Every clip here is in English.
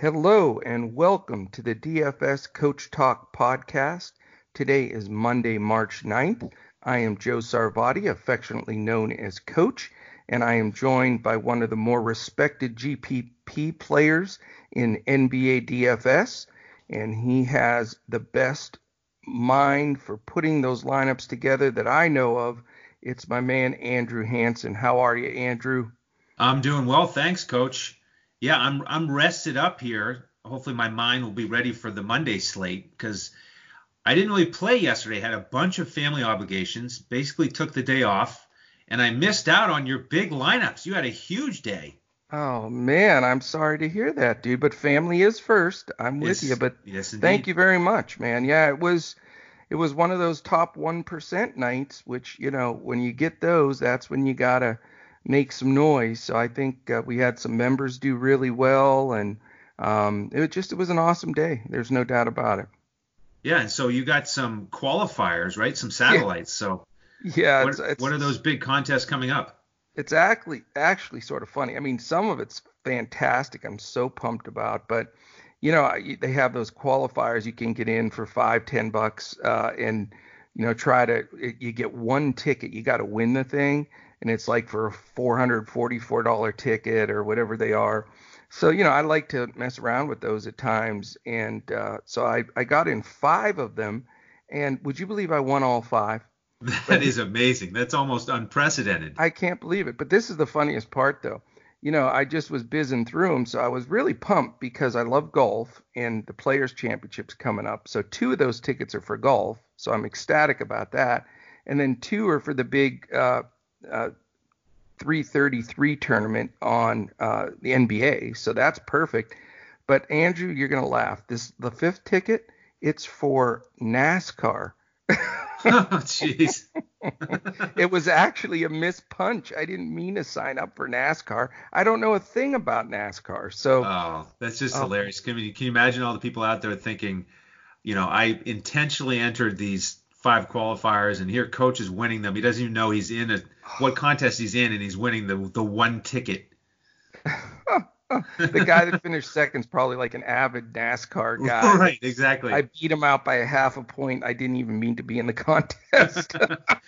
Hello and welcome to the DFS Coach Talk podcast. Today is Monday, March 9th. I am Joe Sarvadi, affectionately known as Coach, and I am joined by one of the more respected GPP players in NBA DFS, and he has the best mind for putting those lineups together that I know of. It's my man Andrew Hanson. How are you, Andrew? I'm doing well, thanks, Coach. Yeah, I'm I'm rested up here. Hopefully, my mind will be ready for the Monday slate because I didn't really play yesterday. Had a bunch of family obligations. Basically, took the day off, and I missed out on your big lineups. You had a huge day. Oh man, I'm sorry to hear that, dude. But family is first. I'm with Yes, you. But yes, thank you very much, man. Yeah, it was it was one of those top one percent nights, which you know when you get those, that's when you gotta make some noise. So I think uh, we had some members do really well, and um, it was just it was an awesome day. There's no doubt about it. Yeah, and so you got some qualifiers, right? Some satellites. So Yeah, what, it's, it's, what are those big contests coming up? it's actually actually sort of funny. I mean, some of it's fantastic. I'm so pumped about, but you know, I- they have those qualifiers you can get in for five, ten bucks, uh, and you know, try to you get one ticket. You got to win the thing, and it's like for a four hundred forty-four dollar ticket or whatever they are. So you know, I like to mess around with those at times, and uh, so I I got in five of them, and would you believe I won all five? That is amazing. That's almost unprecedented. I can't believe it. But this is the funniest part, though. You know, I just was bizzing through them, so I was really pumped because I love golf and the Players Championships coming up. So two of those tickets are for golf, so I'm ecstatic about that. And then two are for the big uh, uh, 333 tournament on uh, the NBA, so that's perfect. But Andrew, you're gonna laugh. This the fifth ticket. It's for NASCAR. Oh, Jeez. it was actually a mispunch. I didn't mean to sign up for NASCAR. I don't know a thing about NASCAR. So Oh, that's just Oh. hilarious. Can you, can you imagine all the people out there thinking, you know, I intentionally entered these five qualifiers and here coach is winning them. He doesn't even know he's in a what contest he's in and he's winning the the one ticket. the guy that finished second is probably like an avid NASCAR guy. right, exactly. I beat him out by a half a point. I didn't even mean to be in the contest.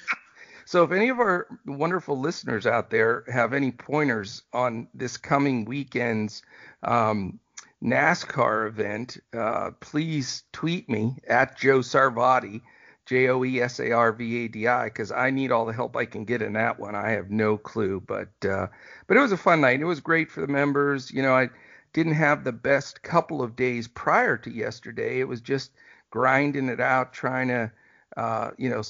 so if any of our wonderful listeners out there have any pointers on this coming weekend's um, NASCAR event, uh, please tweet me at Joe Sarvadi, J O E S A R V A D I, because I need all the help I can get in that one. I have no clue, but uh, but it was a fun night. It was great for the members. You know, I didn't have the best couple of days prior to yesterday. It was just grinding it out, trying to, uh, you know,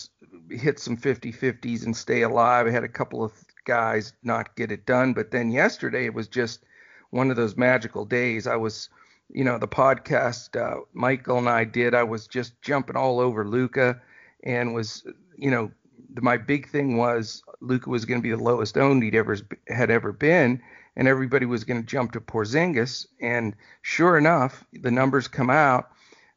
hit some 50-50s and stay alive. I had a couple of guys not get it done, but then yesterday it was just one of those magical days. I was, you know, the podcast uh, Michael and I did. I was just jumping all over Luka, and was, you know, my big thing was Luka was going to be the lowest owned he'd ever had ever been, and everybody was going to jump to Porzingis. And sure enough, the numbers come out.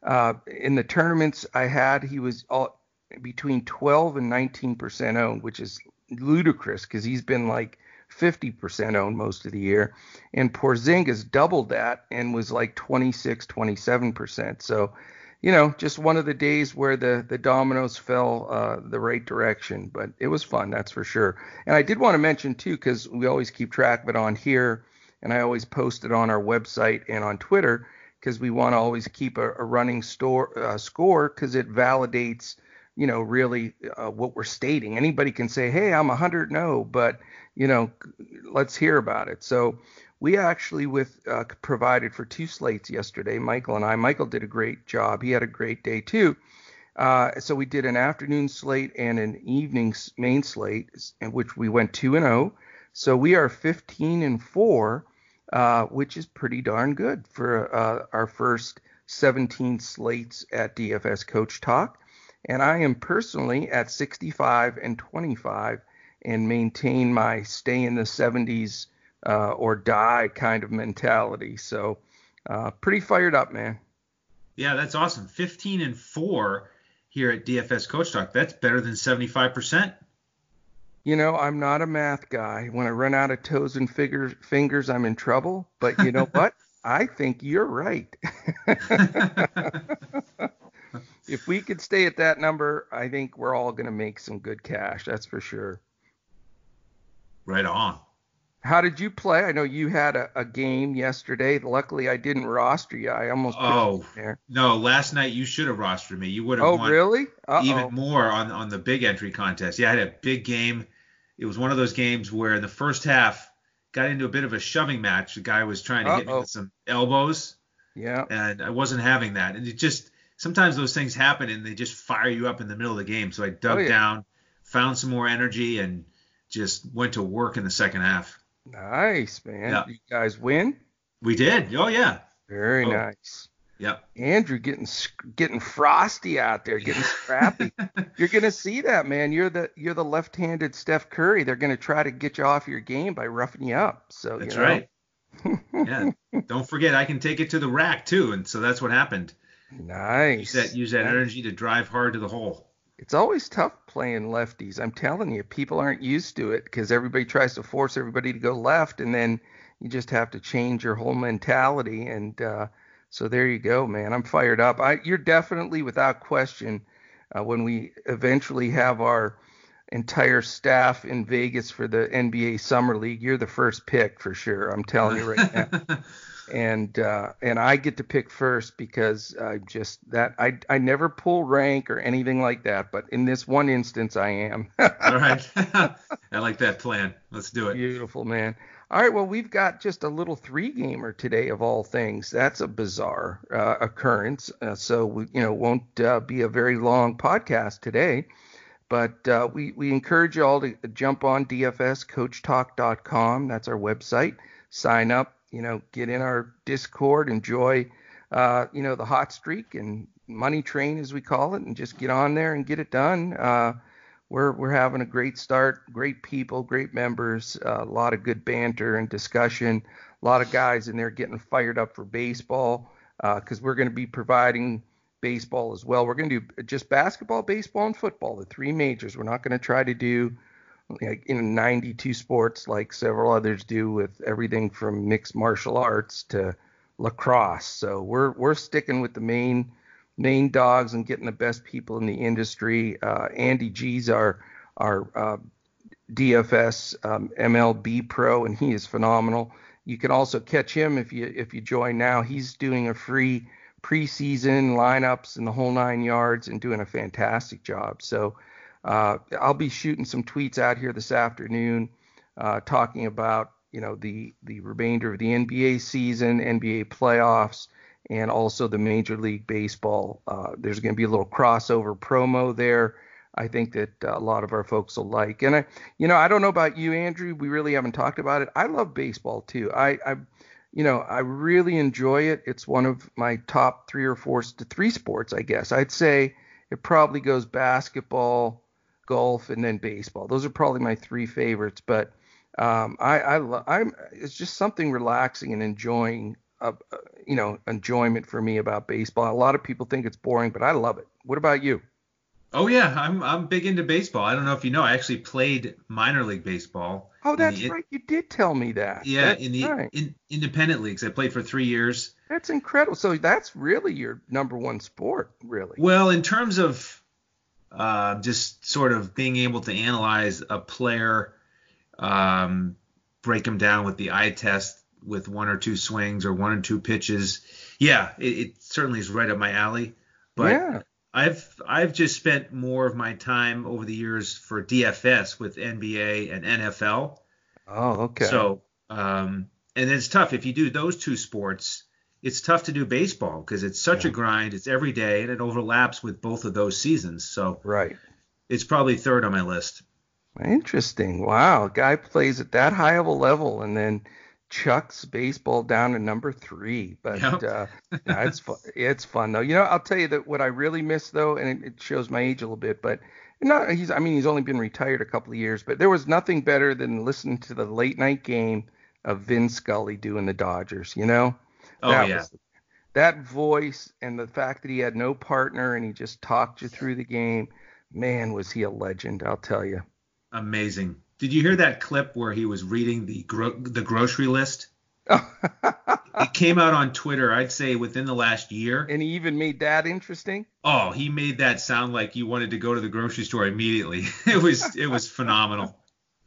Uh, in the tournaments I had, he was all between 12 and 19 percent owned, which is ludicrous because he's been like 50 percent owned most of the year. And Porzingis doubled that and was like 26, 27 percent. So, you know, just one of the days where the the dominoes fell uh, the right direction. But it was fun, that's for sure. And I did want to mention too, because we always keep track of it on here, and I always post it on our website and on Twitter, because we want to always keep a, a running store uh, score, because it validates, you know, really uh, what we're stating. Anybody can say, hey, I'm 100 no, but you know, let's hear about it. So we actually with uh, provided for two slates yesterday, Michael and I. Michael did a great job. He had a great day too. Uh, so we did an afternoon slate and an evening main slate, in which we went two and zero. So we are 15 and four, uh, which is pretty darn good for uh, our first 17 slates at DFS Coach Talk. And I am personally at 65 and 25 and maintain my stay in the 70s uh, or die kind of mentality. So uh, pretty fired up, man. yeah, that's awesome. 15 and 4 here at DFS Coach Talk. That's better than 75%. You know, I'm not a math guy. When I run out of toes and fingers, fingers, I'm in trouble. But you know what? I think you're right. if we could stay at that number, I think we're all going to make some good cash. That's for sure. Right on. How did you play? I know you had a, a game yesterday. Luckily, I didn't roster you. I almost oh no. Last night you should have rostered me. You would have. Oh won really? Uh-oh. Even more on on the big entry contest. Yeah, I had a big game. It was one of those games where in the first half got into a bit of a shoving match. The guy was trying to Uh-oh. hit me with some elbows. Yeah. And I wasn't having that. And it just sometimes those things happen and they just fire you up in the middle of the game. So I dug oh, yeah. down, found some more energy, and just went to work in the second half. Nice, man. Yeah. You guys win? We did. Oh yeah. Very oh. nice. Yep. Andrew getting getting frosty out there, getting scrappy. you're gonna see that, man. You're the you're the left-handed Steph Curry. They're gonna try to get you off your game by roughing you up. So that's you know. right. yeah. Don't forget, I can take it to the rack too, and so that's what happened. Nice. Use that use that nice. energy to drive hard to the hole. It's always tough playing lefties. I'm telling you, people aren't used to it because everybody tries to force everybody to go left, and then you just have to change your whole mentality. And uh, so there you go, man. I'm fired up. I, you're definitely, without question, uh, when we eventually have our entire staff in Vegas for the NBA Summer League, you're the first pick for sure. I'm telling you right now. and uh, and I get to pick first because I just that I I never pull rank or anything like that, but in this one instance I am. All right, I like that plan. Let's do it. Beautiful man. All right, well we've got just a little three gamer today of all things. That's a bizarre uh, occurrence. Uh, so we you know won't uh, be a very long podcast today. But uh, we, we encourage you all to jump on dfscoachtalk.com. That's our website. Sign up, you know, get in our Discord, enjoy, uh, you know, the hot streak and money train as we call it, and just get on there and get it done. Uh, we're we're having a great start, great people, great members, uh, a lot of good banter and discussion, a lot of guys in there getting fired up for baseball because uh, we're going to be providing baseball as well. We're going to do just basketball, baseball, and football, the three majors. We're not going to try to do like in 92 sports like several others do with everything from mixed martial arts to lacrosse. So we're we're sticking with the main main dogs and getting the best people in the industry. Uh, Andy G's our our uh, DFS um, MLB pro, and he is phenomenal. You can also catch him if you if you join now. He's doing a free preseason lineups and the whole nine yards, and doing a fantastic job. So uh, I'll be shooting some tweets out here this afternoon uh, talking about you know the the remainder of the NBA season, NBA playoffs, and also the Major League Baseball. Uh, there's going to be a little crossover promo there. I think that a lot of our folks will like. And I, you know, I don't know about you, Andrew. We really haven't talked about it. I love baseball too. I, I you know, I really enjoy it. It's one of my top three or four to three sports, I guess. I'd say it probably goes basketball, golf, and then baseball. Those are probably my three favorites. But um, I, I, I'm, it's just something relaxing and enjoying, uh, uh, you know, enjoyment for me about baseball. A lot of people think it's boring, but I love it. What about you? Oh yeah, I'm I'm big into baseball. I don't know if you know, I actually played minor league baseball. Oh, that's the, right. You did tell me that. Yeah, that's in the right. in, independent leagues, I played for three years. That's incredible. So that's really your number one sport, really. Well, in terms of uh, just sort of being able to analyze a player, um, break him down with the eye test with one or two swings or one or two pitches. Yeah, it, it certainly is right up my alley. But yeah. I've I've just spent more of my time over the years for DFS with NBA and NFL. Oh, okay. So, um, and it's tough if you do those two sports it's tough to do baseball because it's such yeah. a grind. It's every day and it overlaps with both of those seasons. So right, it's probably third on my list. Interesting. Wow, guy plays at that high of a level and then chucks baseball down to number three. But yep. uh, it's fun. It's fun though. You know, I'll tell you that what I really miss though, and it, it shows my age a little bit, but not he's. I mean, he's only been retired a couple of years, but there was nothing better than listening to the late night game of Vin Scully doing the Dodgers. You know Oh that yeah. Was, that voice and the fact that he had no partner and he just talked you through the game, man, was he a legend! I'll tell you. Amazing. Did you hear that clip where he was reading the gro- the grocery list? it came out on Twitter, I'd say within the last year. And he even made that interesting. Oh, he made that sound like you wanted to go to the grocery store immediately. it was it was phenomenal.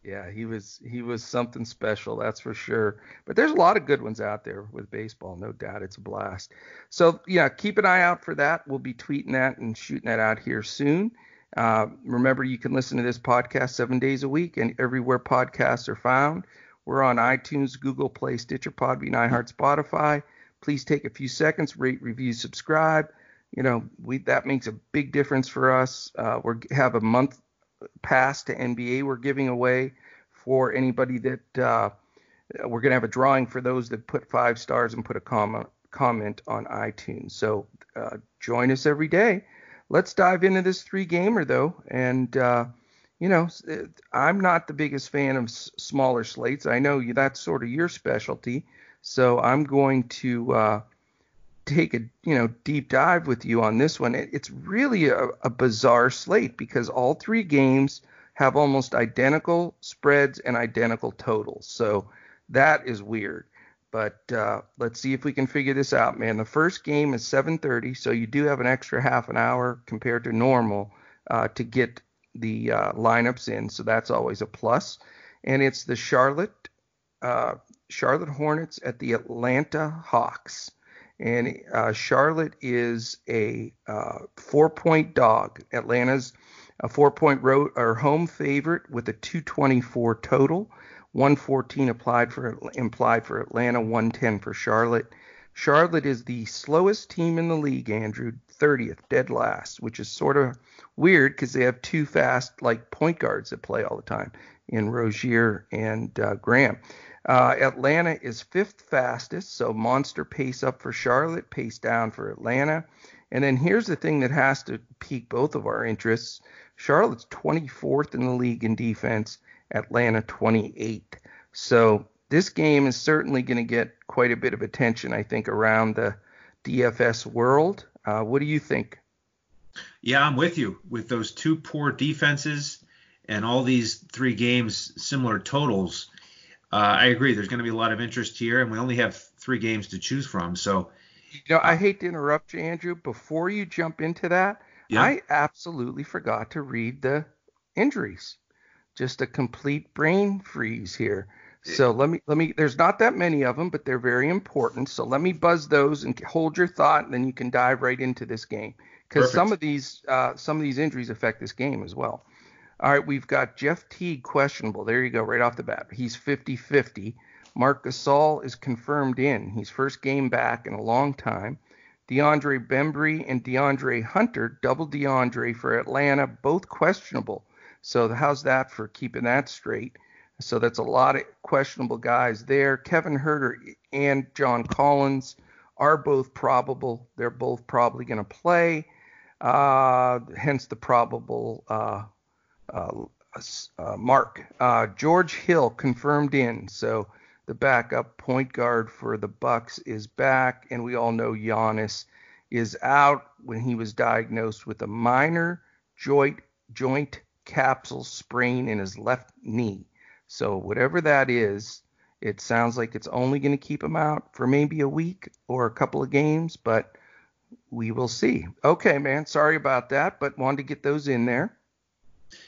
Yeah, he was he was something special, that's for sure. But there's a lot of good ones out there with baseball, no doubt. It's a blast. So yeah, keep an eye out for that. We'll be tweeting that and shooting that out here soon. Uh, remember, you can listen to this podcast seven days a week and everywhere podcasts are found. We're on iTunes, Google Play, Stitcher, Podbean, iHeart, Spotify. Please take a few seconds, rate, review, subscribe. You know, we that makes a big difference for us. Uh, we have a month pass to NBA we're giving away for anybody that uh, we're going to have a drawing for those that put five stars and put a comment comment on iTunes. So uh, join us every day let's dive into this three gamer though, and uh, you know, uh, I'm not the biggest fan of s- smaller slates. I know that's sort of your specialty, so I'm going to uh, take a you know deep dive with you on this one. It, it's really a, a bizarre slate because all three games have almost identical spreads and identical totals. So that is weird. But uh, let's see if we can figure this out, man. The first game is 7:30, so you do have an extra half an hour compared to normal uh, to get the uh, lineups in. So that's always a plus. And it's the Charlotte uh, Charlotte Hornets at the Atlanta Hawks. And uh, Charlotte is a uh, four-point dog. Atlanta's a four-point road or home favorite with a 224 total. 114 applied for implied for Atlanta, 110 for Charlotte. Charlotte is the slowest team in the league, Andrew, 30th, dead last, which is sort of weird because they have two fast like point guards that play all the time in Rozier and uh, Graham. Uh, Atlanta is fifth fastest, so monster pace up for Charlotte, pace down for Atlanta. And then here's the thing that has to pique both of our interests. Charlotte's 24th in the league in defense, Atlanta 28. So this game is certainly going to get quite a bit of attention, I think, around the DFS world. Uh, what do you think? Yeah, I'm with you. With those two poor defenses and all these three games similar totals, uh, I agree. There's going to be a lot of interest here, and we only have three games to choose from. So, you know, I hate to interrupt you, Andrew. Before you jump into that, yeah. I absolutely forgot to read the injuries just a complete brain freeze here. So let me let me. There's not that many of them, but they're very important. So let me buzz those and hold your thought, and then you can dive right into this game because some of these uh, some of these injuries affect this game as well. All right, we've got Jeff Teague questionable. There you go, right off the bat. He's 50-50. Marc Gasol is confirmed in. He's first game back in a long time. DeAndre Bembry and DeAndre Hunter, double DeAndre for Atlanta, both questionable. So how's that for keeping that straight? So that's a lot of questionable guys there. Kevin Huerter and John Collins are both probable. They're both probably going to play. Uh, hence the probable uh mark. Uh, George Hill confirmed in. So the backup point guard for the Bucks is back, and we all know Giannis is out when he was diagnosed with a minor joint joint capsule sprain in his left knee. So whatever that is, it sounds like it's only going to keep him out for maybe a week or a couple of games, but we will see. Okay, man, sorry about that, but wanted to get those in there.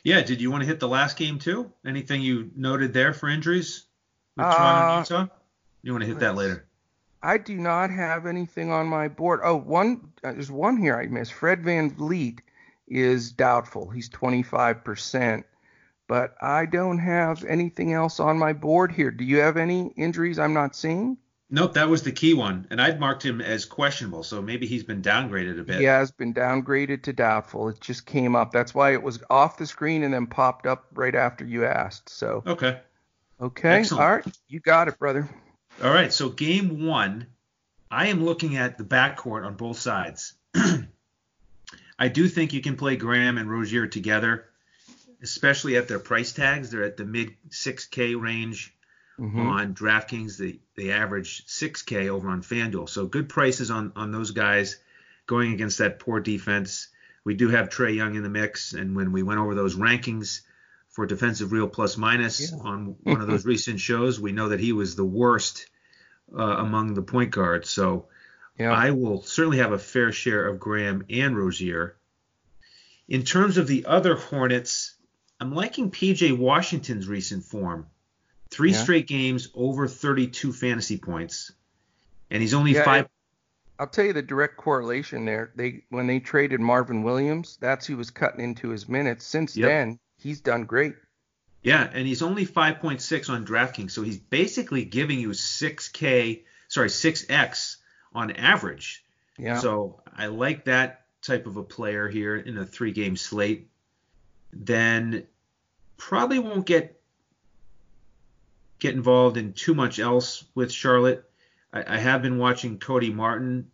Yeah, did you want to hit the last game too? Anything you noted there for injuries with Toronto uh, Utah? You want to hit that later? I do not have anything on my board. Oh, one uh, there's one here I missed. Fred VanVleet is doubtful. He's 25%. But I don't have anything else on my board here. Do you have any injuries I'm not seeing? Nope, that was the key one. And I'd marked him as questionable, so maybe he's been downgraded a bit. He has been downgraded to doubtful. It just came up. That's why it was off the screen and then popped up right after you asked. So Okay. Okay. Excellent. All right. You got it, brother. All right. So game one, I am looking at the backcourt on both sides. I do think you can play Graham and Rozier together, especially at their price tags. They're at the mid 6K range mm-hmm. on DraftKings. They they average 6K over on FanDuel. So good prices on on those guys going against that poor defense. We do have Trae Young in the mix, and when we went over those rankings for defensive real plus minus yeah. on one of those recent shows, we know that he was the worst uh, among the point guards. So yeah. I will certainly have a fair share of Graham and Rozier. In terms of the other Hornets, I'm liking PJ Washington's recent form. Three yeah. straight games over 32 fantasy points, and he's only yeah, five. I'll tell you the direct correlation there. They when they traded Marvin Williams, that's who was cutting into his minutes. Since yep. then, he's done great. Yeah, and he's only 5.6 on DraftKings, so he's basically giving you 6K, sorry, 6X on average. Yeah. So I like that type of a player here in a three-game slate. Then probably won't get get involved in too much else with Charlotte. I, I have been watching Cody Martin.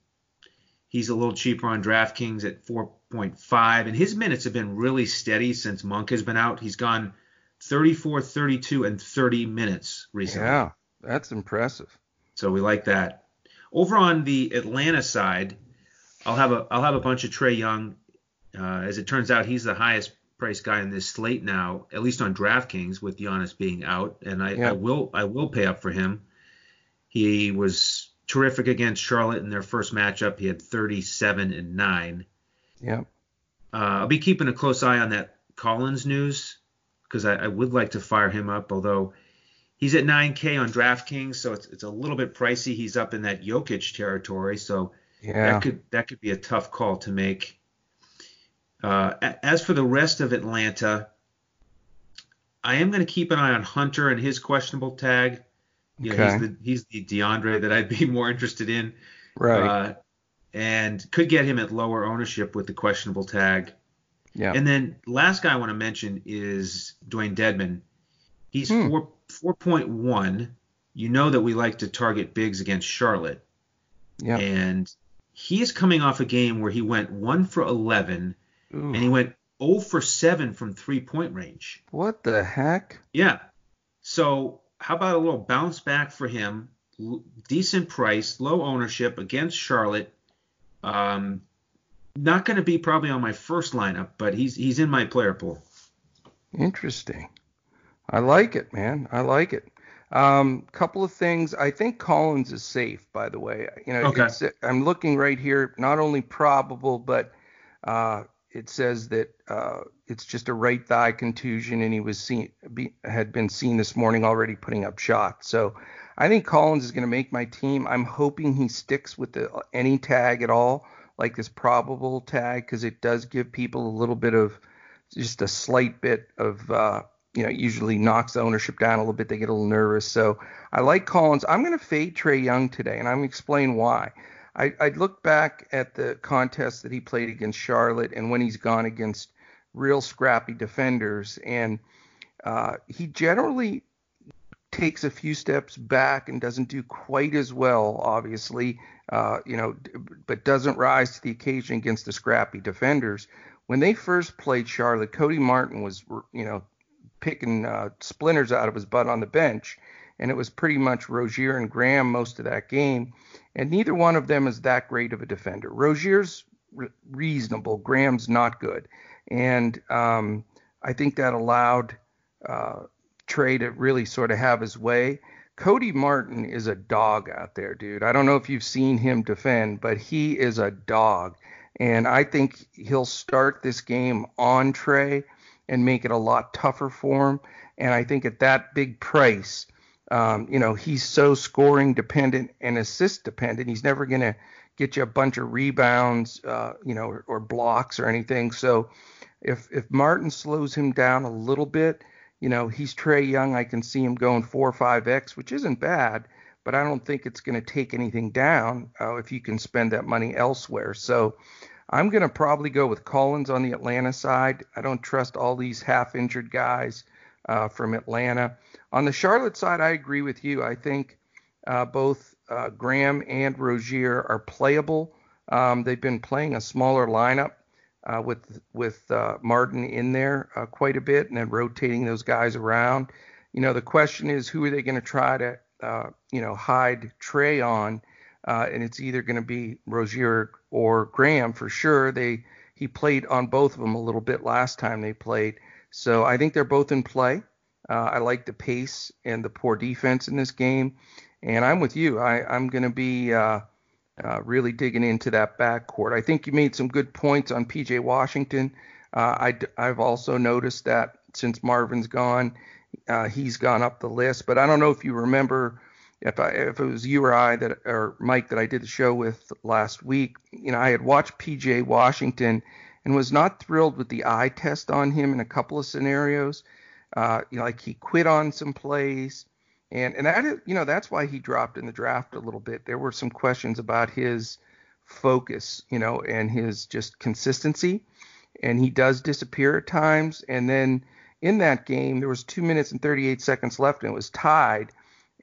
He's a little cheaper on DraftKings at 4.5, and his minutes have been really steady since Monk has been out. He's gone 34, 32, and 30 minutes recently. Yeah, that's impressive. So we like that. Over on the Atlanta side, I'll have a I'll have a bunch of Trae Young. Uh, as it turns out, he's the highest priced guy in this slate now, at least on DraftKings, with Giannis being out, and I, yeah. I will I will pay up for him. He was terrific against Charlotte in their first matchup. He had 37 and nine. Yeah. Uh, I'll be keeping a close eye on that Collins news because I, I, would like to fire him up, although he's at 9K on DraftKings, so it's, it's a little bit pricey. He's up in that Jokic territory, so yeah. that could that could be a tough call to make. Uh, as for the rest of Atlanta, I am going to keep an eye on Hunter and his questionable tag. You okay. he's the he's the DeAndre that I'd be more interested in. Right. Uh, and could get him at lower ownership with the questionable tag. Yeah. And then last guy I want to mention is Dewayne Dedmon. He's hmm. four four point one. You know that we like to target bigs against Charlotte. Yeah. And he is coming off a game where he went one for eleven, Ooh. and he went 0 for seven from three point range. What the heck? Yeah. So how about a little bounce back for him? Decent price, low ownership against Charlotte. Um, not going to be probably on my first lineup, but he's he's in my player pool. Interesting. I like it, man. I like it. Um, couple of things. I think Collins is safe, by the way. You know, okay. I'm looking right here. Not only probable, but uh, it says that uh, it's just a right thigh contusion, and he was seen be, had been seen this morning already putting up shots. So I think Collins is going to make my team. I'm hoping he sticks with the any tag at all like this probable tag because it does give people a little bit of just a slight bit of uh, you know usually knocks the ownership down a little bit. They get a little nervous. So I like Collins. I'm going to fade Trae Young today, and I'm going to explain why. I, I look back at the contest that he played against Charlotte and when he's gone against real scrappy defenders, and uh, he generally takes a few steps back and doesn't do quite as well, obviously, uh, you know, but doesn't rise to the occasion against the scrappy defenders. When they first played Charlotte, Cody Martin was, you know, picking uh, splinters out of his butt on the bench, and it was pretty much Rozier and Graham most of that game, and neither one of them is that great of a defender. Rozier's re- reasonable, Graham's not good, and um, I think that allowed uh, Trae to really sort of have his way. Cody Martin is a dog out there, dude. I don't know if you've seen him defend, but he is a dog. And I think he'll start this game on Trae and make it a lot tougher for him. And I think at that big price, um, you know, he's so scoring dependent and assist dependent. He's never going to get you a bunch of rebounds, uh, you know, or, or blocks or anything. So if if Martin slows him down a little bit, you know, he's Trae Young. I can see him going four or five X, which isn't bad, but I don't think it's going to take anything down uh, if you can spend that money elsewhere. So I'm going to probably go with Collins on the Atlanta side. I don't trust all these half injured guys uh, from Atlanta. On the Charlotte side, I agree with you. I think uh, both uh, Graham and Rozier are playable. Um, they've been playing a smaller lineup uh, with with uh, Martin in there uh, quite a bit, and then rotating those guys around. You know, the question is who are they going to try to you know hide Trae on, and it's either going to be Rozier or Graham for sure. They he played on both of them a little bit last time they played, so I think they're both in play. Uh, I like the pace and the poor defense in this game. And I'm with you. I, I'm going to be uh, uh, really digging into that backcourt. I think you made some good points on PJ Washington. Uh, I, have also noticed that since Marvin's gone, uh, he's gone up the list. But I don't know if you remember if I, if it was you or I that or Mike that I did the show with last week. You know, I had watched PJ Washington and was not thrilled with the eye test on him in a couple of scenarios. Uh, you know, like he quit on some plays, and and that you know that's why he dropped in the draft a little bit. There were some questions about his focus, you know, and his just consistency, and he does disappear at times. And then in that game, there was two minutes and 38 seconds left, and it was tied,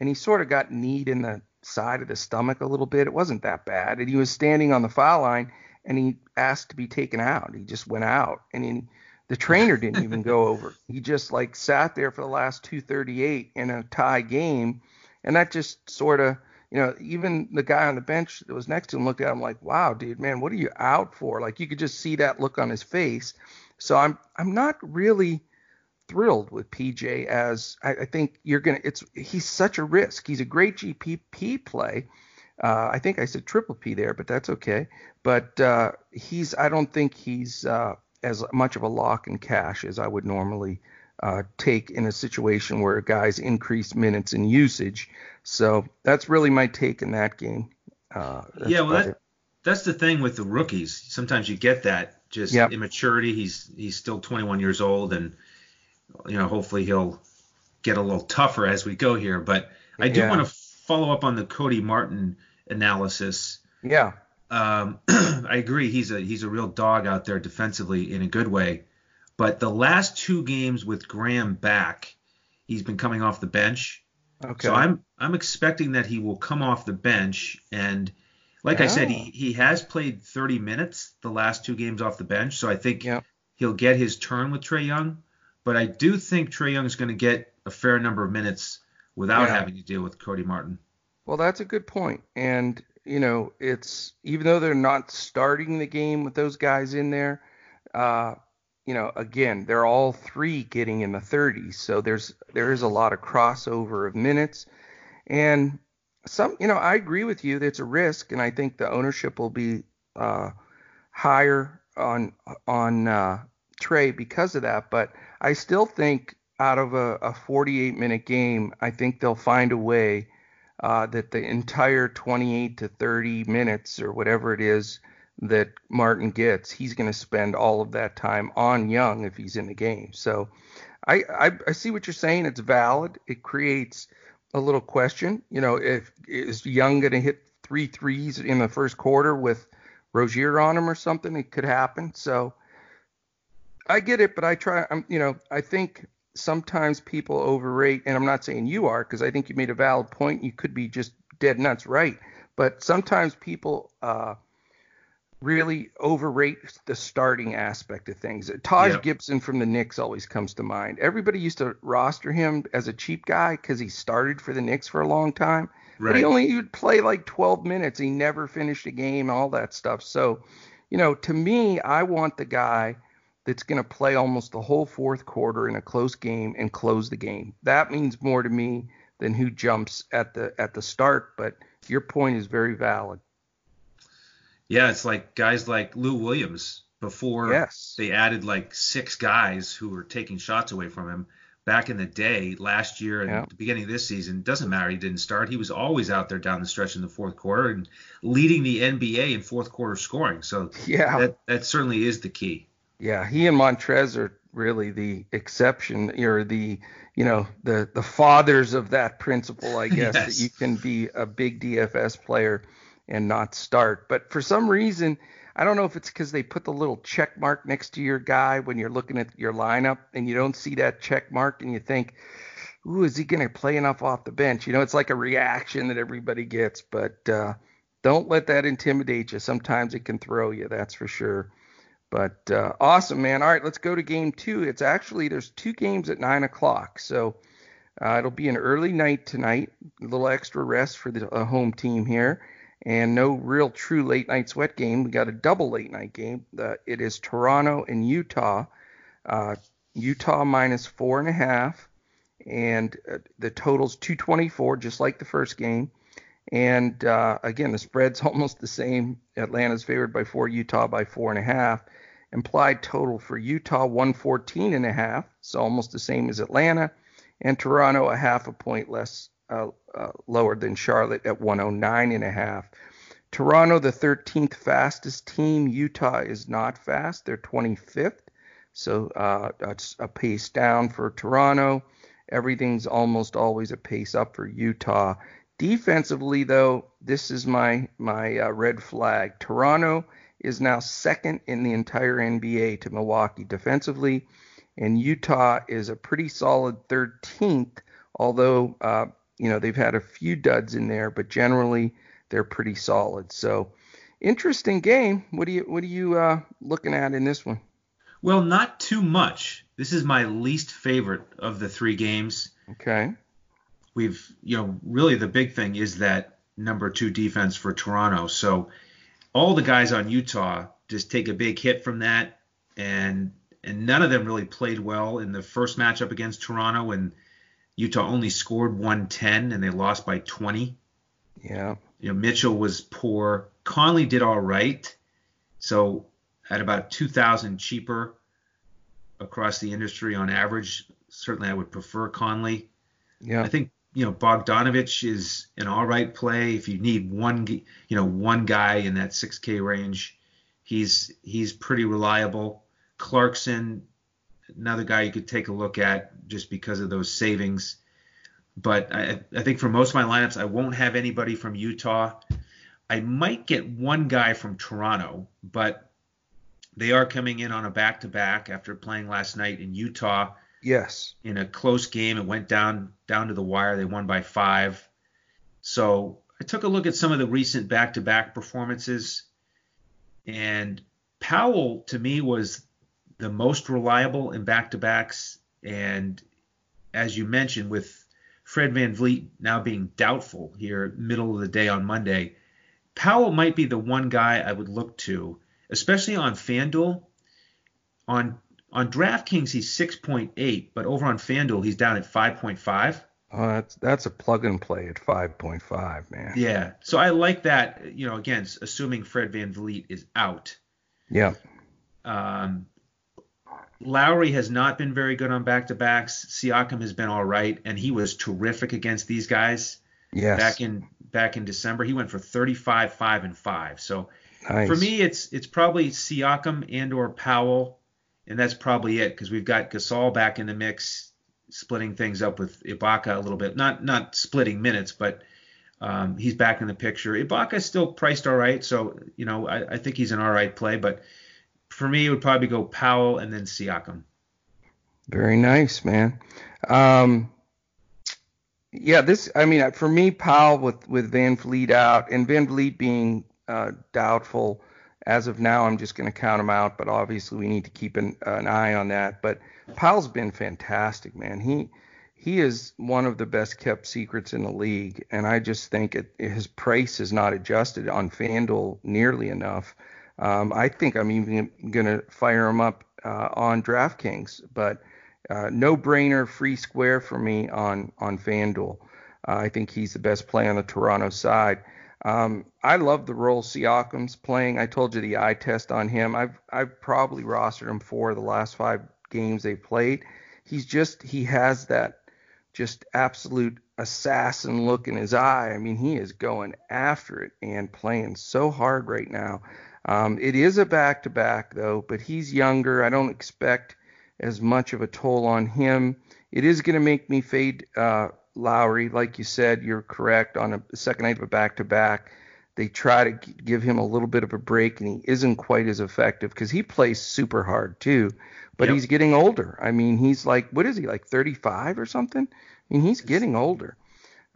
and he sort of got kneed in the side of the stomach a little bit. It wasn't that bad, and he was standing on the foul line, and he asked to be taken out. He just went out, and he the trainer didn't even go over. He just like sat there for the last 238 in a tie game, and that just sort of, you know, even the guy on the bench that was next to him looked at him like, "Wow, dude, man, what are you out for?" Like you could just see that look on his face. So I'm I'm not really thrilled with PJ as I, I think you're gonna. It's he's such a risk. He's a great GPP play. Uh, I think I said triple P there, but that's okay. But uh, he's I don't think he's uh, as much of a lock in cash as I would normally uh, take in a situation where guys increase minutes and usage. So that's really my take in that game. Uh, yeah, well, that, that's the thing with the rookies. Sometimes you get that just yep. immaturity. He's he's still 21 years old, and you know hopefully he'll get a little tougher as we go here. But I do yeah. want to follow up on the Cody Martin analysis. Yeah um, I agree. He's a he's a real dog out there defensively in a good way. But the last two games with Graham back, he's been coming off the bench. Okay. So I'm I'm expecting that he will come off the bench and like I said, he, he has played 30 minutes the last two games off the bench. So I think yep. he'll get his turn with Trae Young. But I do think Trae Young is going to get a fair number of minutes without yeah. having to deal with Cody Martin. Well, that's a good point. And you know, it's even though they're not starting the game with those guys in there, uh, you know, again, they're all three getting in the 30s, so there's there is a lot of crossover of minutes, and some, you know, I agree with you that it's a risk, and I think the ownership will be uh, higher on on uh, Trae because of that, but I still think out of a, a 48 minute game, I think they'll find a way uh, that the entire 28 to 30 minutes or whatever it is that Martin gets, he's going to spend all of that time on Young if he's in the game. So I, I, I see what you're saying. It's valid. It creates a little question. You know, if is Young going to hit three threes in the first quarter with Rozier on him or something? It could happen. So I get it, but I try. I'm, you know, I think sometimes people overrate, and I'm not saying you are, because I think you made a valid point. You could be just dead nuts right, but sometimes people uh, really overrate the starting aspect of things. Taj. Gibson from the Knicks always comes to mind. Everybody used to roster him as a cheap guy because he started for the Knicks for a long time. Right. But he only would play like 12 minutes. He never finished a game, all that stuff. So, you know, to me, I want the guy – that's going to play almost the whole fourth quarter in a close game and close the game. That means more to me than who jumps at the at the start. But your point is very valid. Yeah, it's like guys like Lou Williams before yes. they added like six guys who were taking shots away from him back in the day, last year and yeah. the beginning of this season. Doesn't matter, he didn't start. He was always out there down the stretch in the fourth quarter and leading the NBA in fourth quarter scoring. So yeah, that that certainly is the key. Yeah, he and Montrezl are really the exception or the you know the the fathers of that principle, I guess, yes. that you can be a big DFS player and not start. But for some reason, I don't know if it's because they put the little check mark next to your guy when you're looking at your lineup and you don't see that check mark and you think, ooh, is he going to play enough off the bench? You know, it's like a reaction that everybody gets, but uh, don't let that intimidate you. Sometimes it can throw you, that's for sure. But uh, awesome, man. All right, let's go to game two. It's actually there's two games at nine o'clock, so uh, it'll be an early night tonight. A little extra rest for the uh, home team here, and no real true late night sweat game. We got a double late night game. it is Toronto and Utah. Uh, Utah minus four and a half, and uh, the total's 224, just like the first game. And uh, again, the spread's almost the same. Atlanta's favored by four, Utah by four and a half. Implied total for Utah 114 and a half, so almost the same as Atlanta, and Toronto a half a point less uh, uh, lower than Charlotte at 109 and a half. Toronto, the 13th fastest team. Utah is not fast; they're 25th, so uh, that's a pace down for Toronto. Everything's almost always a pace up for Utah. Defensively, though, this is my my uh, red flag. Toronto is now second in the entire NBA to Milwaukee defensively, and Utah is a pretty solid 13th. Although uh, you know they've had a few duds in there, but generally they're pretty solid. So interesting game. What do you what are you uh, looking at in this one? Well, not too much. This is my least favorite of the three games. Okay. We've you know really the big thing is that number two defense for Toronto. So all the guys on Utah just take a big hit from that, and and none of them really played well in the first matchup against Toronto, and Utah only scored 110 and they lost by 20. Yeah. You know, Mitchell was poor. Conley did all right. So at about 2,000 cheaper across the industry on average, certainly I would prefer Conley. Yeah. I think you know Bogdanovich is an all right play if you need one you know one guy in that 6K range. He's he's pretty reliable. Clarkson, another guy you could take a look at just because of those savings. But I, I think for most of my lineups, I won't have anybody from Utah. I might get one guy from Toronto, but they are coming in on a back to back after playing last night in Utah. Yes. In a close game, it went down down to the wire. They won by five. So I took a look at some of the recent back-to-back performances, and Powell to me was the most reliable in back-to-backs. And as you mentioned, with Fred Van VanVleet now being doubtful here, middle of the day on Monday, Powell might be the one guy I would look to, especially on FanDuel. On on DraftKings, he's 6.8, but over on FanDuel, he's down at 5.5. Oh, that's that's a plug and play at 5.5, man. Yeah. So I like that. You know, again, assuming Fred Van VanVleet is out. Yeah. Um, Lowry has not been very good on back to backs. Siakam has been all right, and he was terrific against these guys. Yes. Back in back in December, he went for 35, five and five. So nice. for me, it's it's probably Siakam and or Powell and that's probably it because we've got Gasol back in the mix, splitting things up with Ibaka a little bit. Not not splitting minutes, but um, he's back in the picture. Ibaka's still priced all right, so you know I, I, think he's an all right play. But for me, it would probably go Powell and then Siakam. Very nice, man. Um, yeah, this I mean for me, Powell with with VanVleet out and VanVleet being uh, doubtful as of now, I'm just going to count him out, but obviously we need to keep an, an eye on that. But Powell's been fantastic, man. He he is one of the best kept secrets in the league, and I just think it, his price is not adjusted on FanDuel nearly enough. Um, I think I'm even going to fire him up uh, on DraftKings, but uh, no brainer, free square for me on on FanDuel. Uh, I think he's the best play on the Toronto side. Um, I love the role Siakam's playing. I told you the eye test on him. I've I've probably rostered him for the last five games they've played. He's just he has that just absolute assassin look in his eye. I mean, he is going after it and playing so hard right now. Um, it is a back to back though, but he's younger. I don't expect as much of a toll on him. It is going to make me fade uh, Lowry, like you said, you're correct. On a second night of a back to back, they try to give him a little bit of a break, and he isn't quite as effective because he plays super hard too. But yep. he's getting older. I mean, he's like, what is he, like 35 or something? I mean, he's getting older.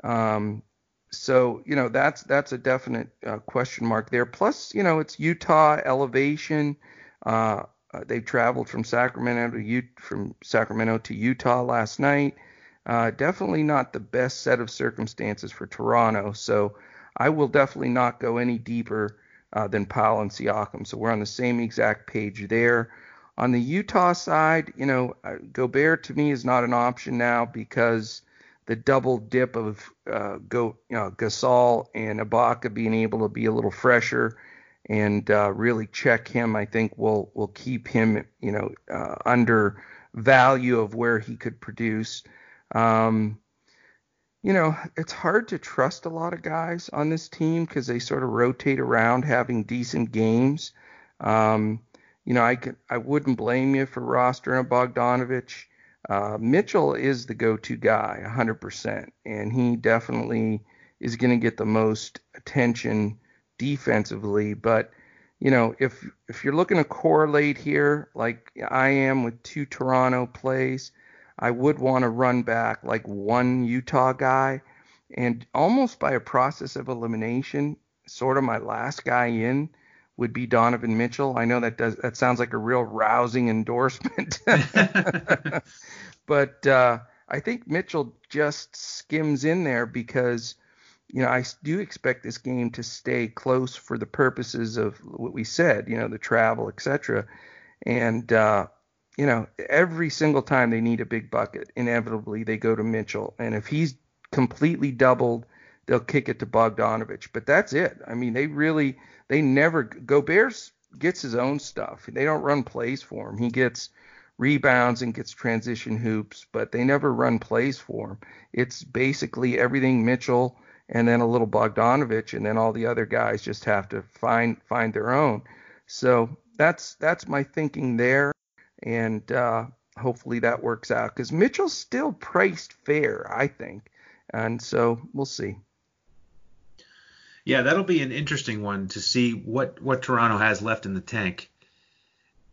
Um, so you know that's that's a definite uh, question mark there. Plus, you know, it's Utah elevation. Uh, uh, they traveled from Sacramento to U- from Sacramento to Utah last night. Uh, definitely not the best set of circumstances for Toronto. So I will definitely not go any deeper uh, than Powell and Siakam. So we're on the same exact page there. On the Utah side, you know, uh, Gobert to me is not an option now because the double dip of uh, go, you know, Gasol and Ibaka being able to be a little fresher and uh, really check him, I think will will keep him, you know, uh, under value of where he could produce. Um, you know, it's hard to trust a lot of guys on this team because they sort of rotate around having decent games. Um, you know, I could, I wouldn't blame you for rostering a Bogdanovich. Uh, Mitchell is the go-to guy, 100%, and he definitely is going to get the most attention defensively. But you know, if if you're looking to correlate here, like I am with two Toronto plays, I would want to run back like one Utah guy, and almost by a process of elimination, sort of my last guy in would be Donovan Mitchell. I know that does that sounds like a real rousing endorsement, but uh, I think Mitchell just skims in there because you know, I do expect this game to stay close for the purposes of what we said, you know, the travel, etc. And uh, you know, every single time they need a big bucket, inevitably they go to Mitchell, and if he's completely doubled, they'll kick it to Bogdanovich. But that's it. I mean, they really, they never. Gobert gets his own stuff. They don't run plays for him. He gets rebounds and gets transition hoops, but they never run plays for him. It's basically everything Mitchell and then a little Bogdanovich, and then all the other guys just have to find find their own. So that's that's my thinking there, and uh, hopefully that works out because Mitchell's still priced fair, I think, and so we'll see. Yeah, that'll be an interesting one to see what what Toronto has left in the tank.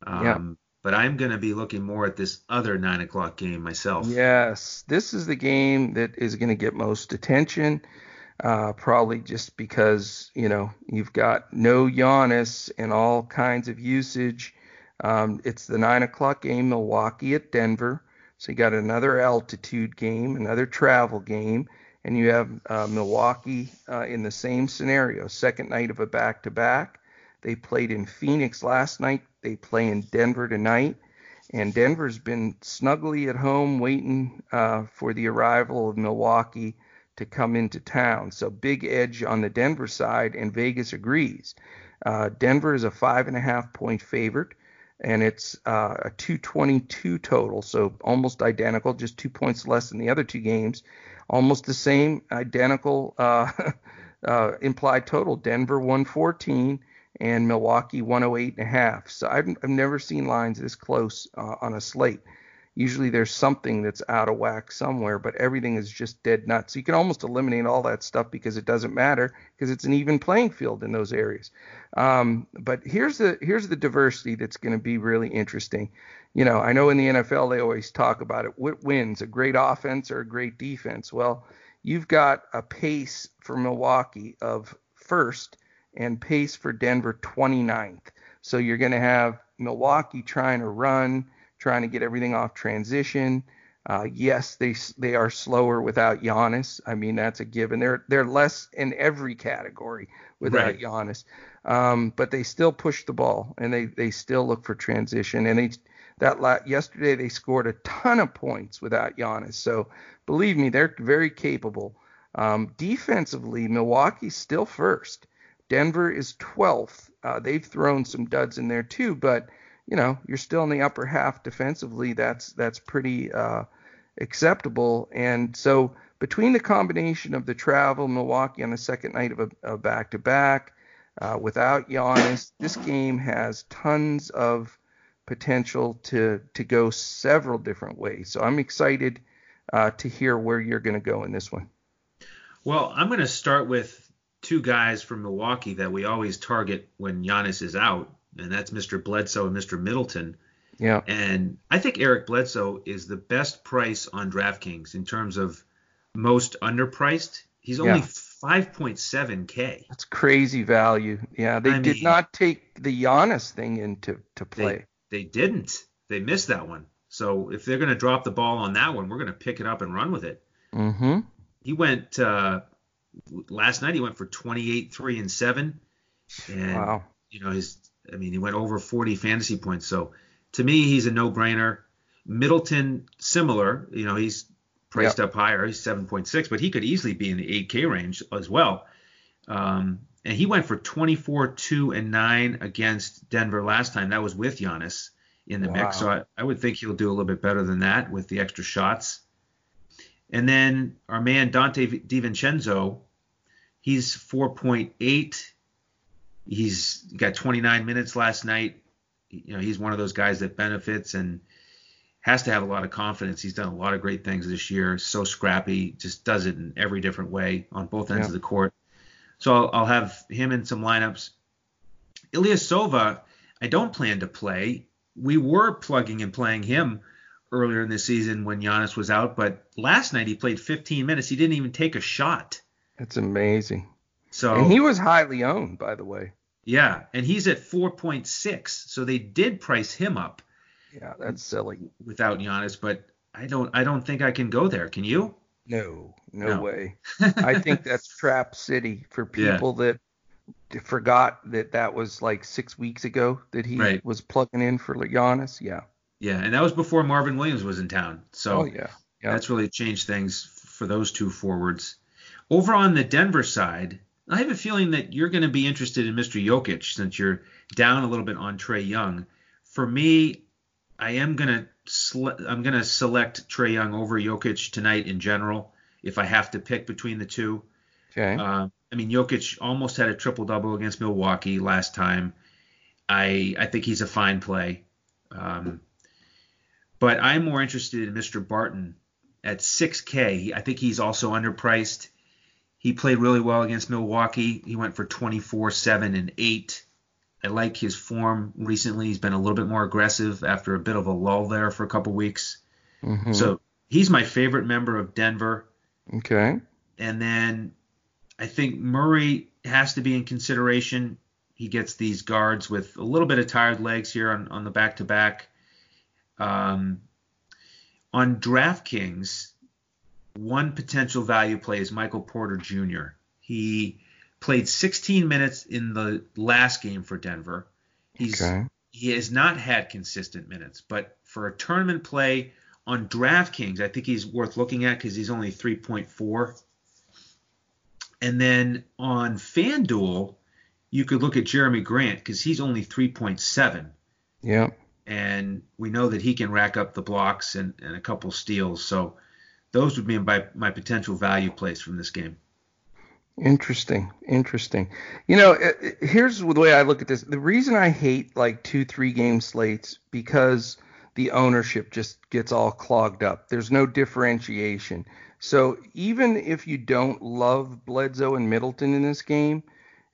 Um, yeah. But I'm going to be looking more at this other nine o'clock game myself. Yes, this is the game that is going to get most attention uh, probably just because you know you've got no Giannis and all kinds of usage. Um, it's the nine o'clock game, Milwaukee at Denver. So you got another altitude game, another travel game, and you have uh, Milwaukee uh, in the same scenario, second night of a back-to-back. They played in Phoenix last night. They play in Denver tonight, and Denver's been snugly at home waiting uh, for the arrival of Milwaukee to come into town. So big edge on the Denver side, and Vegas agrees. Uh, Denver is a five and a half point favorite, and it's uh, a 222 total, so almost identical, just two points less than the other two games. Almost the same, identical uh, uh implied total. Denver 114 and Milwaukee 108 and a half. So I've, I've never seen lines this close uh, on a slate usually there's something that's out of whack somewhere, but everything is just dead nuts. You can almost eliminate all that stuff because it doesn't matter because it's an even playing field in those areas. Um, but here's the here's the diversity that's going to be really interesting. You know, I know in the NFL they always talk about it. What wins, a great offense or a great defense? Well, you've got a pace for Milwaukee of first and pace for Denver 29th. So you're going to have Milwaukee trying to run trying to get everything off transition. Uh, yes, they they are slower without Giannis. I mean that's a given. They're they're less in every category without right. Giannis, um, but they still push the ball and they they still look for transition. And they that la- yesterday they scored a ton of points without Giannis. So believe me, they're very capable. Um, defensively, Milwaukee's still first. Denver is 12th. Uh, they've thrown some duds in there too, but you know you're still in the upper half defensively. That's that's pretty uh, acceptable. And so between the combination of the travel, Milwaukee on the second night of a back to back, without Giannis, this game has tons of potential to to go several different ways. So I'm excited uh, to hear where you're going to go in this one. Well, I'm going to start with two guys from Milwaukee that we always target when Giannis is out, and that's Mr. Bledsoe and Mr. Middleton. Yeah. And I think Eric Bledsoe is the best price on DraftKings in terms of most underpriced. He's only yeah. 5.7k. That's crazy value. Yeah, they I did mean, not take the Giannis thing into to play. They, they didn't. They missed that one. So if they're going to drop the ball on that one, we're going to pick it up and run with it. Mm-hmm. He went uh, last night. He went for 28, three and seven, and wow. you know his I mean, he went over 40 fantasy points. So to me, he's a no-brainer. Middleton, similar. You know, he's priced yep. up higher. He's 7.6, but he could easily be in the 8K range as well. Um, and he went for 24, 2, and 9 against Denver last time. That was with Giannis in the wow. mix. So I, I, would think he'll do a little bit better than that with the extra shots. And then our man Donte DiVincenzo, he's 4.8. He's got 29 minutes last night. You know, he's one of those guys that benefits and has to have a lot of confidence. He's done a lot of great things this year. So scrappy, just does it in every different way on both ends yeah. of the court. So I'll, I'll, have him in some lineups. Ilyasova, I don't plan to play. We were plugging and playing him earlier in the season when Giannis was out, but last night he played 15 minutes. He didn't even take a shot. That's amazing. So and he was highly owned, by the way. Yeah, and he's at 4.6, so they did price him up. Yeah, that's silly. Without Giannis, but I don't I don't think I can go there. Can you? No, no, no. way. I think that's trap city for people yeah. that forgot that that was like six weeks ago that he right. was plugging in for Giannis. Yeah. Yeah, and that was before Marvin Williams was in town. So oh, yeah. yeah. that's really changed things for those two forwards. Over on the Denver side, I have a feeling that you're going to be interested in Mr. Jokic since you're down a little bit on Trae Young. For me, I am going to sele- I'm going to select Trae Young over Jokic tonight in general if I have to pick between the two. Okay. Uh, I mean, Jokic almost had a triple double against Milwaukee last time. I I think he's a fine play. Um, but I'm more interested in Mr. Barton at 6K. I think he's also underpriced. He played really well against Milwaukee. He went for 24, 7, and 8. I like his form recently. He's been a little bit more aggressive after a bit of a lull there for a couple weeks. Mm-hmm. So he's my favorite member of Denver. Okay. And then I think Murray has to be in consideration. He gets these guards with a little bit of tired legs here on, on the back to back. Um, on DraftKings, one potential value play is Michael Porter Jr. He played 16 minutes in the last game for Denver. He's okay. he has not had consistent minutes, but for a tournament play on DraftKings, I think he's worth looking at because he's only 3.4. And then on FanDuel, you could look at Jerami Grant because he's only 3.7. Yeah. And we know that he can rack up the blocks and, and a couple steals. So those would be my, my potential value plays from this game. Interesting, interesting. You know, here's the way I look at this. The reason I hate like two, three game slates because the ownership just gets all clogged up. There's no differentiation. So even if you don't love Bledsoe and Middleton in this game,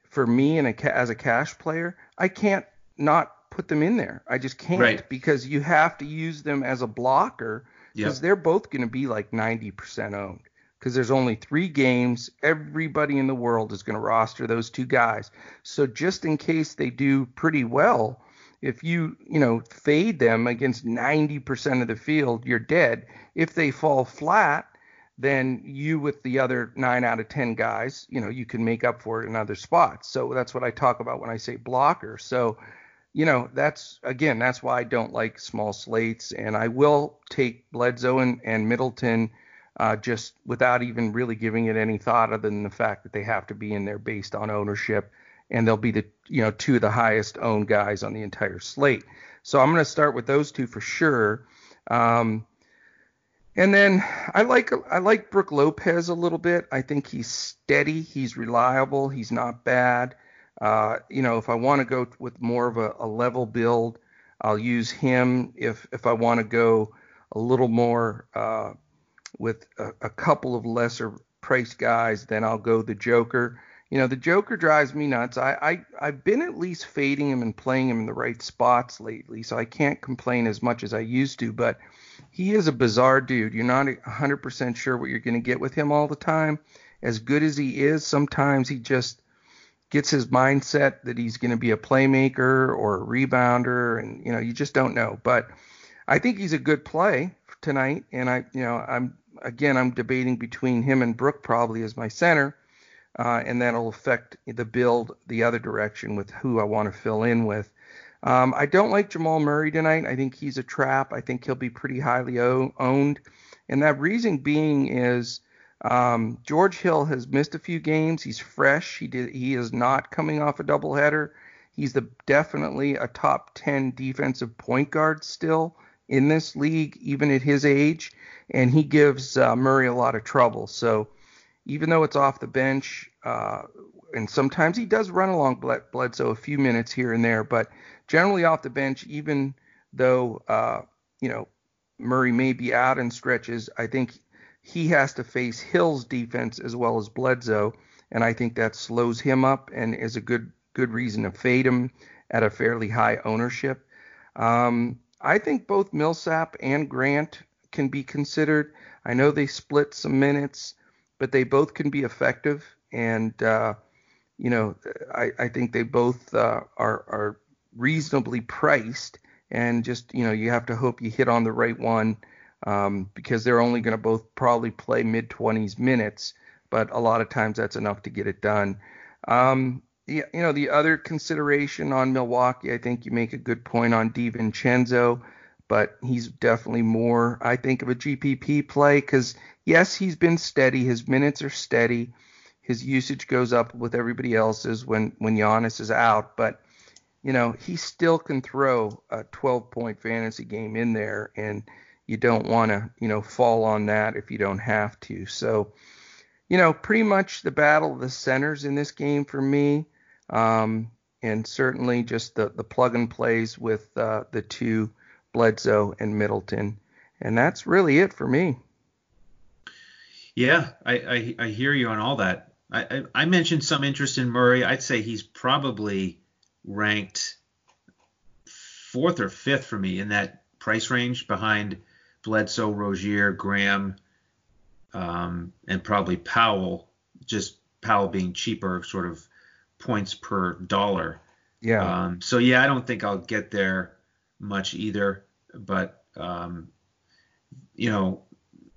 for me and a, as a cash player, I can't not put them in there. I just can't right. because you have to use them as a blocker because yep. they're both going to be like 90% owned because there's only three games. Everybody in the world is going to roster those two guys. So just in case they do pretty well, if you you know fade them against 90% of the field, you're dead. If they fall flat, then you with the other nine out of 10 guys, you know, you can make up for it in other spots. So that's what I talk about when I say blocker. So you know, that's again, that's why I don't like small slates, and I will take Bledsoe and, and Middleton uh, just without even really giving it any thought other than the fact that they have to be in there based on ownership, and they'll be the you know two of the highest owned guys on the entire slate. So I'm going to start with those two for sure. Um, and then I like I like Brook Lopez a little bit. I think he's steady, he's reliable, he's not bad. Uh, you know, if I want to go with more of a, a level build, I'll use him. If if I want to go a little more uh, with a, a couple of lesser priced guys, then I'll go the Joker. You know, the Joker drives me nuts. I, I I've been at least fading him and playing him in the right spots lately, so I can't complain as much as I used to. But he is a bizarre dude. You're not 100% sure what you're going to get with him all the time. As good as he is, sometimes he just gets his mindset that he's going to be a playmaker or a rebounder, and you know, you just don't know. But I think he's a good play tonight, and I, you know, I'm again, I'm debating between him and Brook probably as my center, uh, and that'll affect the build the other direction with who I want to fill in with. Um, I don't like Jamal Murray tonight. I think he's a trap. I think he'll be pretty highly o- owned. And that reason being is um, George Hill has missed a few games. He's fresh. He did. He is not coming off a doubleheader. He's the definitely a top 10 defensive point guard still in this league, even at his age, and he gives uh, Murray a lot of trouble. So even though it's off the bench, uh, and sometimes he does run along Bledsoe a few minutes here and there, but generally off the bench, even though uh, you know Murray may be out in stretches, I think he has to face Hill's defense as well as Bledsoe, and I think that slows him up and is a good good reason to fade him at a fairly high ownership. Um, I think both Millsap and Grant can be considered. I know they split some minutes, but they both can be effective. And, uh, you know, I, I think they both uh, are, are reasonably priced. And just, you know, you have to hope you hit on the right one um, because they're only going to both probably play mid 20s minutes. But a lot of times that's enough to get it done. Um, you know, the other consideration on Milwaukee, I think you make a good point on DiVincenzo, but he's definitely more, I think, of a GPP play because, yes, he's been steady. His minutes are steady. His usage goes up with everybody else's when, when Giannis is out. But, you know, he still can throw a 12 point fantasy game in there, and you don't want to, you know, fall on that if you don't have to. So, you know, pretty much the battle of the centers in this game for me um, and certainly just the, the plug and plays with uh, the two Bledsoe and Middleton. And that's really it for me. Yeah, I, I, I hear you on all that. I, I, I, mentioned some interest in Murray. I'd say he's probably ranked fourth or fifth for me in that price range behind Bledsoe, Rozier, Graham, um, and probably Powell. Just Powell being cheaper, sort of points per dollar. Yeah. Um, so yeah, I don't think I'll get there much either, but um, you know,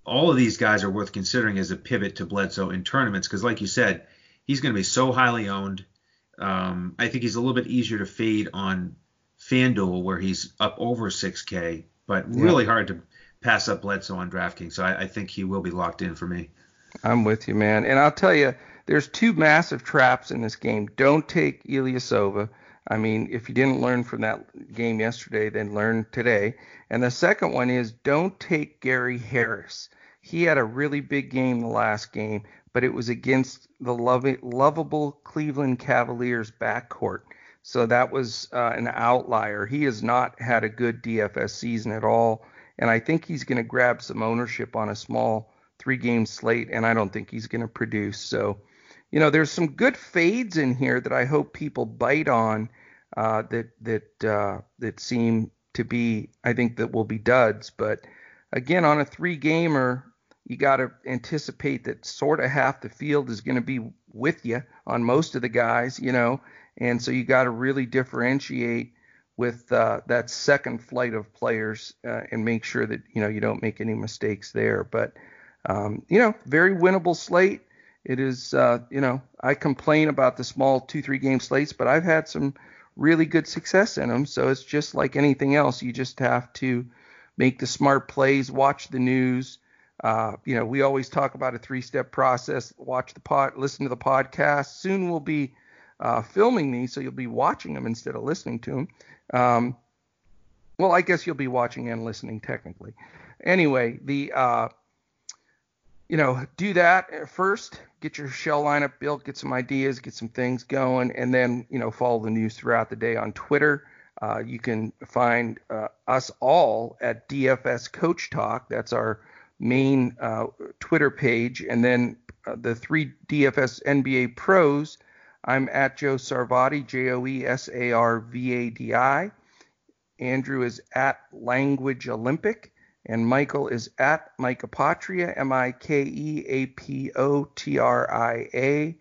all of these guys are worth considering as a pivot to Bledsoe in tournaments because, like you said, he's going to be so highly owned. Um, I think he's a little bit easier to fade on FanDuel where he's up over 6K, but really yeah. hard to pass up Bledsoe on DraftKings. So I, I think he will be locked in for me. I'm with you, man. And I'll tell you, there's two massive traps in this game. Don't take Ilyasova. I mean, if you didn't learn from that game yesterday, then learn today. And the second one is don't take Gary Harris. He had a really big game the last game, but it was against the lovable Cleveland Cavaliers backcourt. So that was uh, an outlier. He has not had a good DFS season at all. And I think he's going to grab some ownership on a small three game slate, and I don't think he's going to produce. So you know, there's some good fades in here that I hope people bite on uh, that that uh, that seem to be, I think that will be duds. But again, on a three gamer, you got to anticipate that sort of half the field is going to be with you on most of the guys, you know, and so you got to really differentiate with uh, that second flight of players uh, and make sure that you know you don't make any mistakes there. But um, you know, very winnable slate it is, uh, you know, I complain about the small two, three game slates, but I've had some really good success in them. So it's just like anything else. You just have to make the smart plays, watch the news. Uh, you know, we always talk about a three step process. Watch the pod, listen to the podcast. Soon we'll be uh, filming these, so you'll be watching them instead of listening to them. Um, well, I guess you'll be watching and listening technically. Anyway, the uh, you know, do that first, get your shell lineup built, get some ideas, get some things going, and then, you know, follow the news throughout the day on Twitter. Uh, you can find uh, us all at DFS Coach Talk. That's our main uh, Twitter page. And then uh, the three DFS NBA pros, I'm at Joe Sarvadi, J O E S A R V A D I. Andrew is at Language Olympic. And Michael is at Mike Apotria, M I K E A P O T R I A.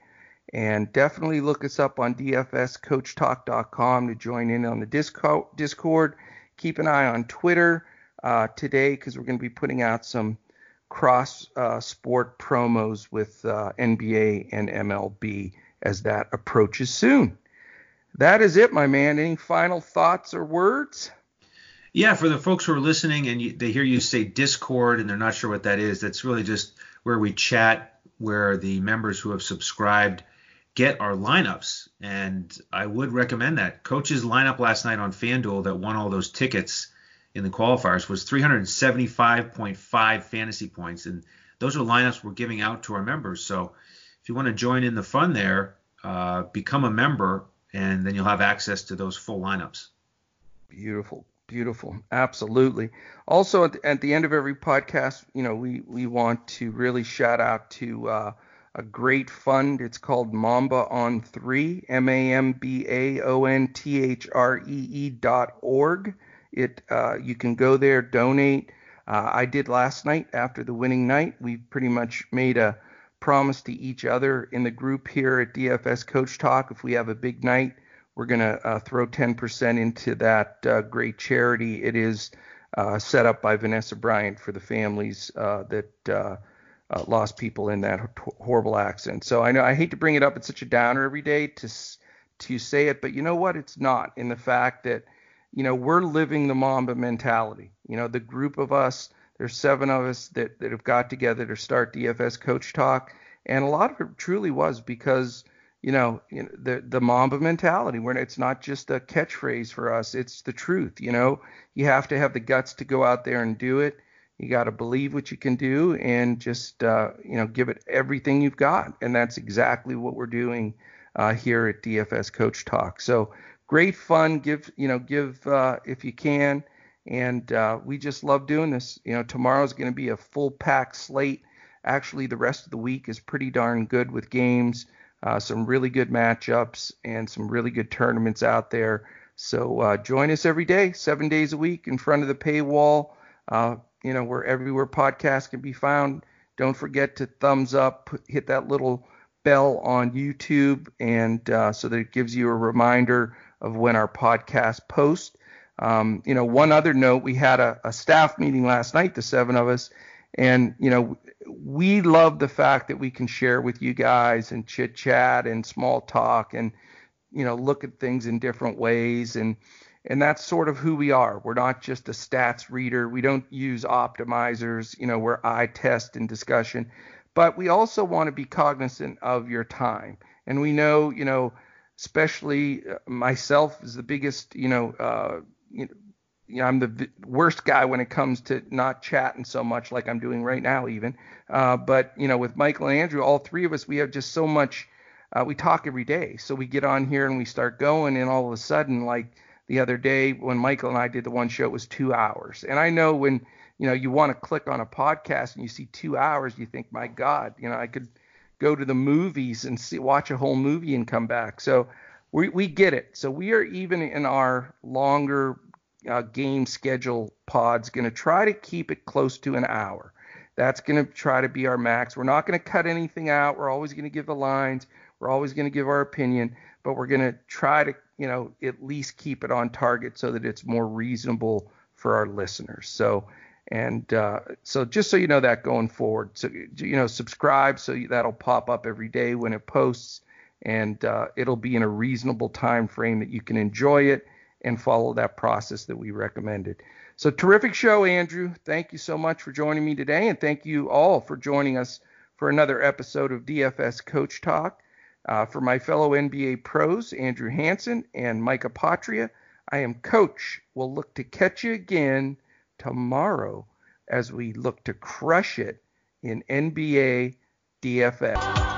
And definitely look us up on dfscoachtalk.com to join in on the Discord. Keep an eye on Twitter uh, today because we're going to be putting out some cross uh, sport promos with uh, NBA and MLB as that approaches soon. That is it, my man. Any final thoughts or words? Yeah, for the folks who are listening and you, they hear you say Discord and they're not sure what that is, that's really just where we chat, where the members who have subscribed get our lineups. And I would recommend that. Coach's lineup last night on FanDuel that won all those tickets in the qualifiers was 375.5 fantasy points. And those are lineups we're giving out to our members. So if you want to join in the fun there, uh, become a member, and then you'll have access to those full lineups. Beautiful. Beautiful. Absolutely. Also, at the, at the, end of every podcast, you know, we, we want to really shout out to uh, a great fund. It's called Mamba on Three, M A M B A O N T H R E E dot org. It uh, you can go there, donate. Uh, I did last night after the winning night. We pretty much made a promise to each other in the group here at DFS Coach Talk. If we have a big night, we're going to uh, throw 10% into that uh, great charity. It is uh, set up by Vanessa Bryant for the families uh, that uh, uh, lost people in that horrible accident. So I know I hate to bring it up. It's such a downer every day to to say it, but you know what? It's not in the fact that you know we're living the Mamba mentality. You know, the group of us, there's seven of us that that have got together to start DFS Coach Talk, and a lot of it truly was because you know, you know the the Mamba mentality where it's not just a catchphrase for us, it's the truth. You know, you have to have the guts to go out there and do it you got to believe what you can do and just uh, you know give it everything you've got, and that's exactly what we're doing uh, here at DFS Coach Talk. So great fun. Give you know give uh, if you can, and uh, we just love doing this. You know tomorrow's going to be a full pack slate. Actually, the rest of the week is pretty darn good with games, uh, some really good matchups, and some really good tournaments out there. So uh, join us every day, seven days a week, in front of the paywall. Uh, you know, where everywhere podcasts can be found. Don't forget to thumbs up, hit that little bell on YouTube, and uh, so that it gives you a reminder of when our podcast posts. Um, you know, one other note, we had a, a staff meeting last night, the seven of us, and you know, we love the fact that we can share with you guys and chit chat and small talk and you know look at things in different ways and and that's sort of who we are. We're not just a stats reader. We don't use optimizers, you know, we're eye test and discussion, but we also want to be cognizant of your time. And we know, you know, especially uh, myself is the biggest, you know, uh, you know, you know, I'm the worst guy when it comes to not chatting so much like I'm doing right now, even. Uh, but you know, with Michael and Andrew, all three of us, we have just so much. Uh, we talk every day, so we get on here and we start going, and all of a sudden, like the other day when Michael and I did the one show, it was two hours. And I know when you know you want to click on a podcast and you see two hours, you think, my God, you know, I could go to the movies and see watch a whole movie and come back. So we we get it. So we are even in our longer uh, game schedule pods going to try to keep it close to an hour. That's going to try to be our max. We're not going to cut anything out. We're always going to give the lines. We're always going to give our opinion, but we're going to try to you know, at least keep it on target so that it's more reasonable for our listeners. So, and uh, so just so you know that going forward, so you know, subscribe so that'll pop up every day when it posts, and uh, it'll be in a reasonable time frame that you can enjoy it and follow that process that we recommended. So terrific show, Andrew. Thank you so much for joining me today, and thank you all for joining us for another episode of DFS Coach Talk. Uh, for my fellow NBA pros, Andrew Hanson and Mike Apotria, I am Coach. We'll look to catch you again tomorrow as we look to crush it in NBA DFS.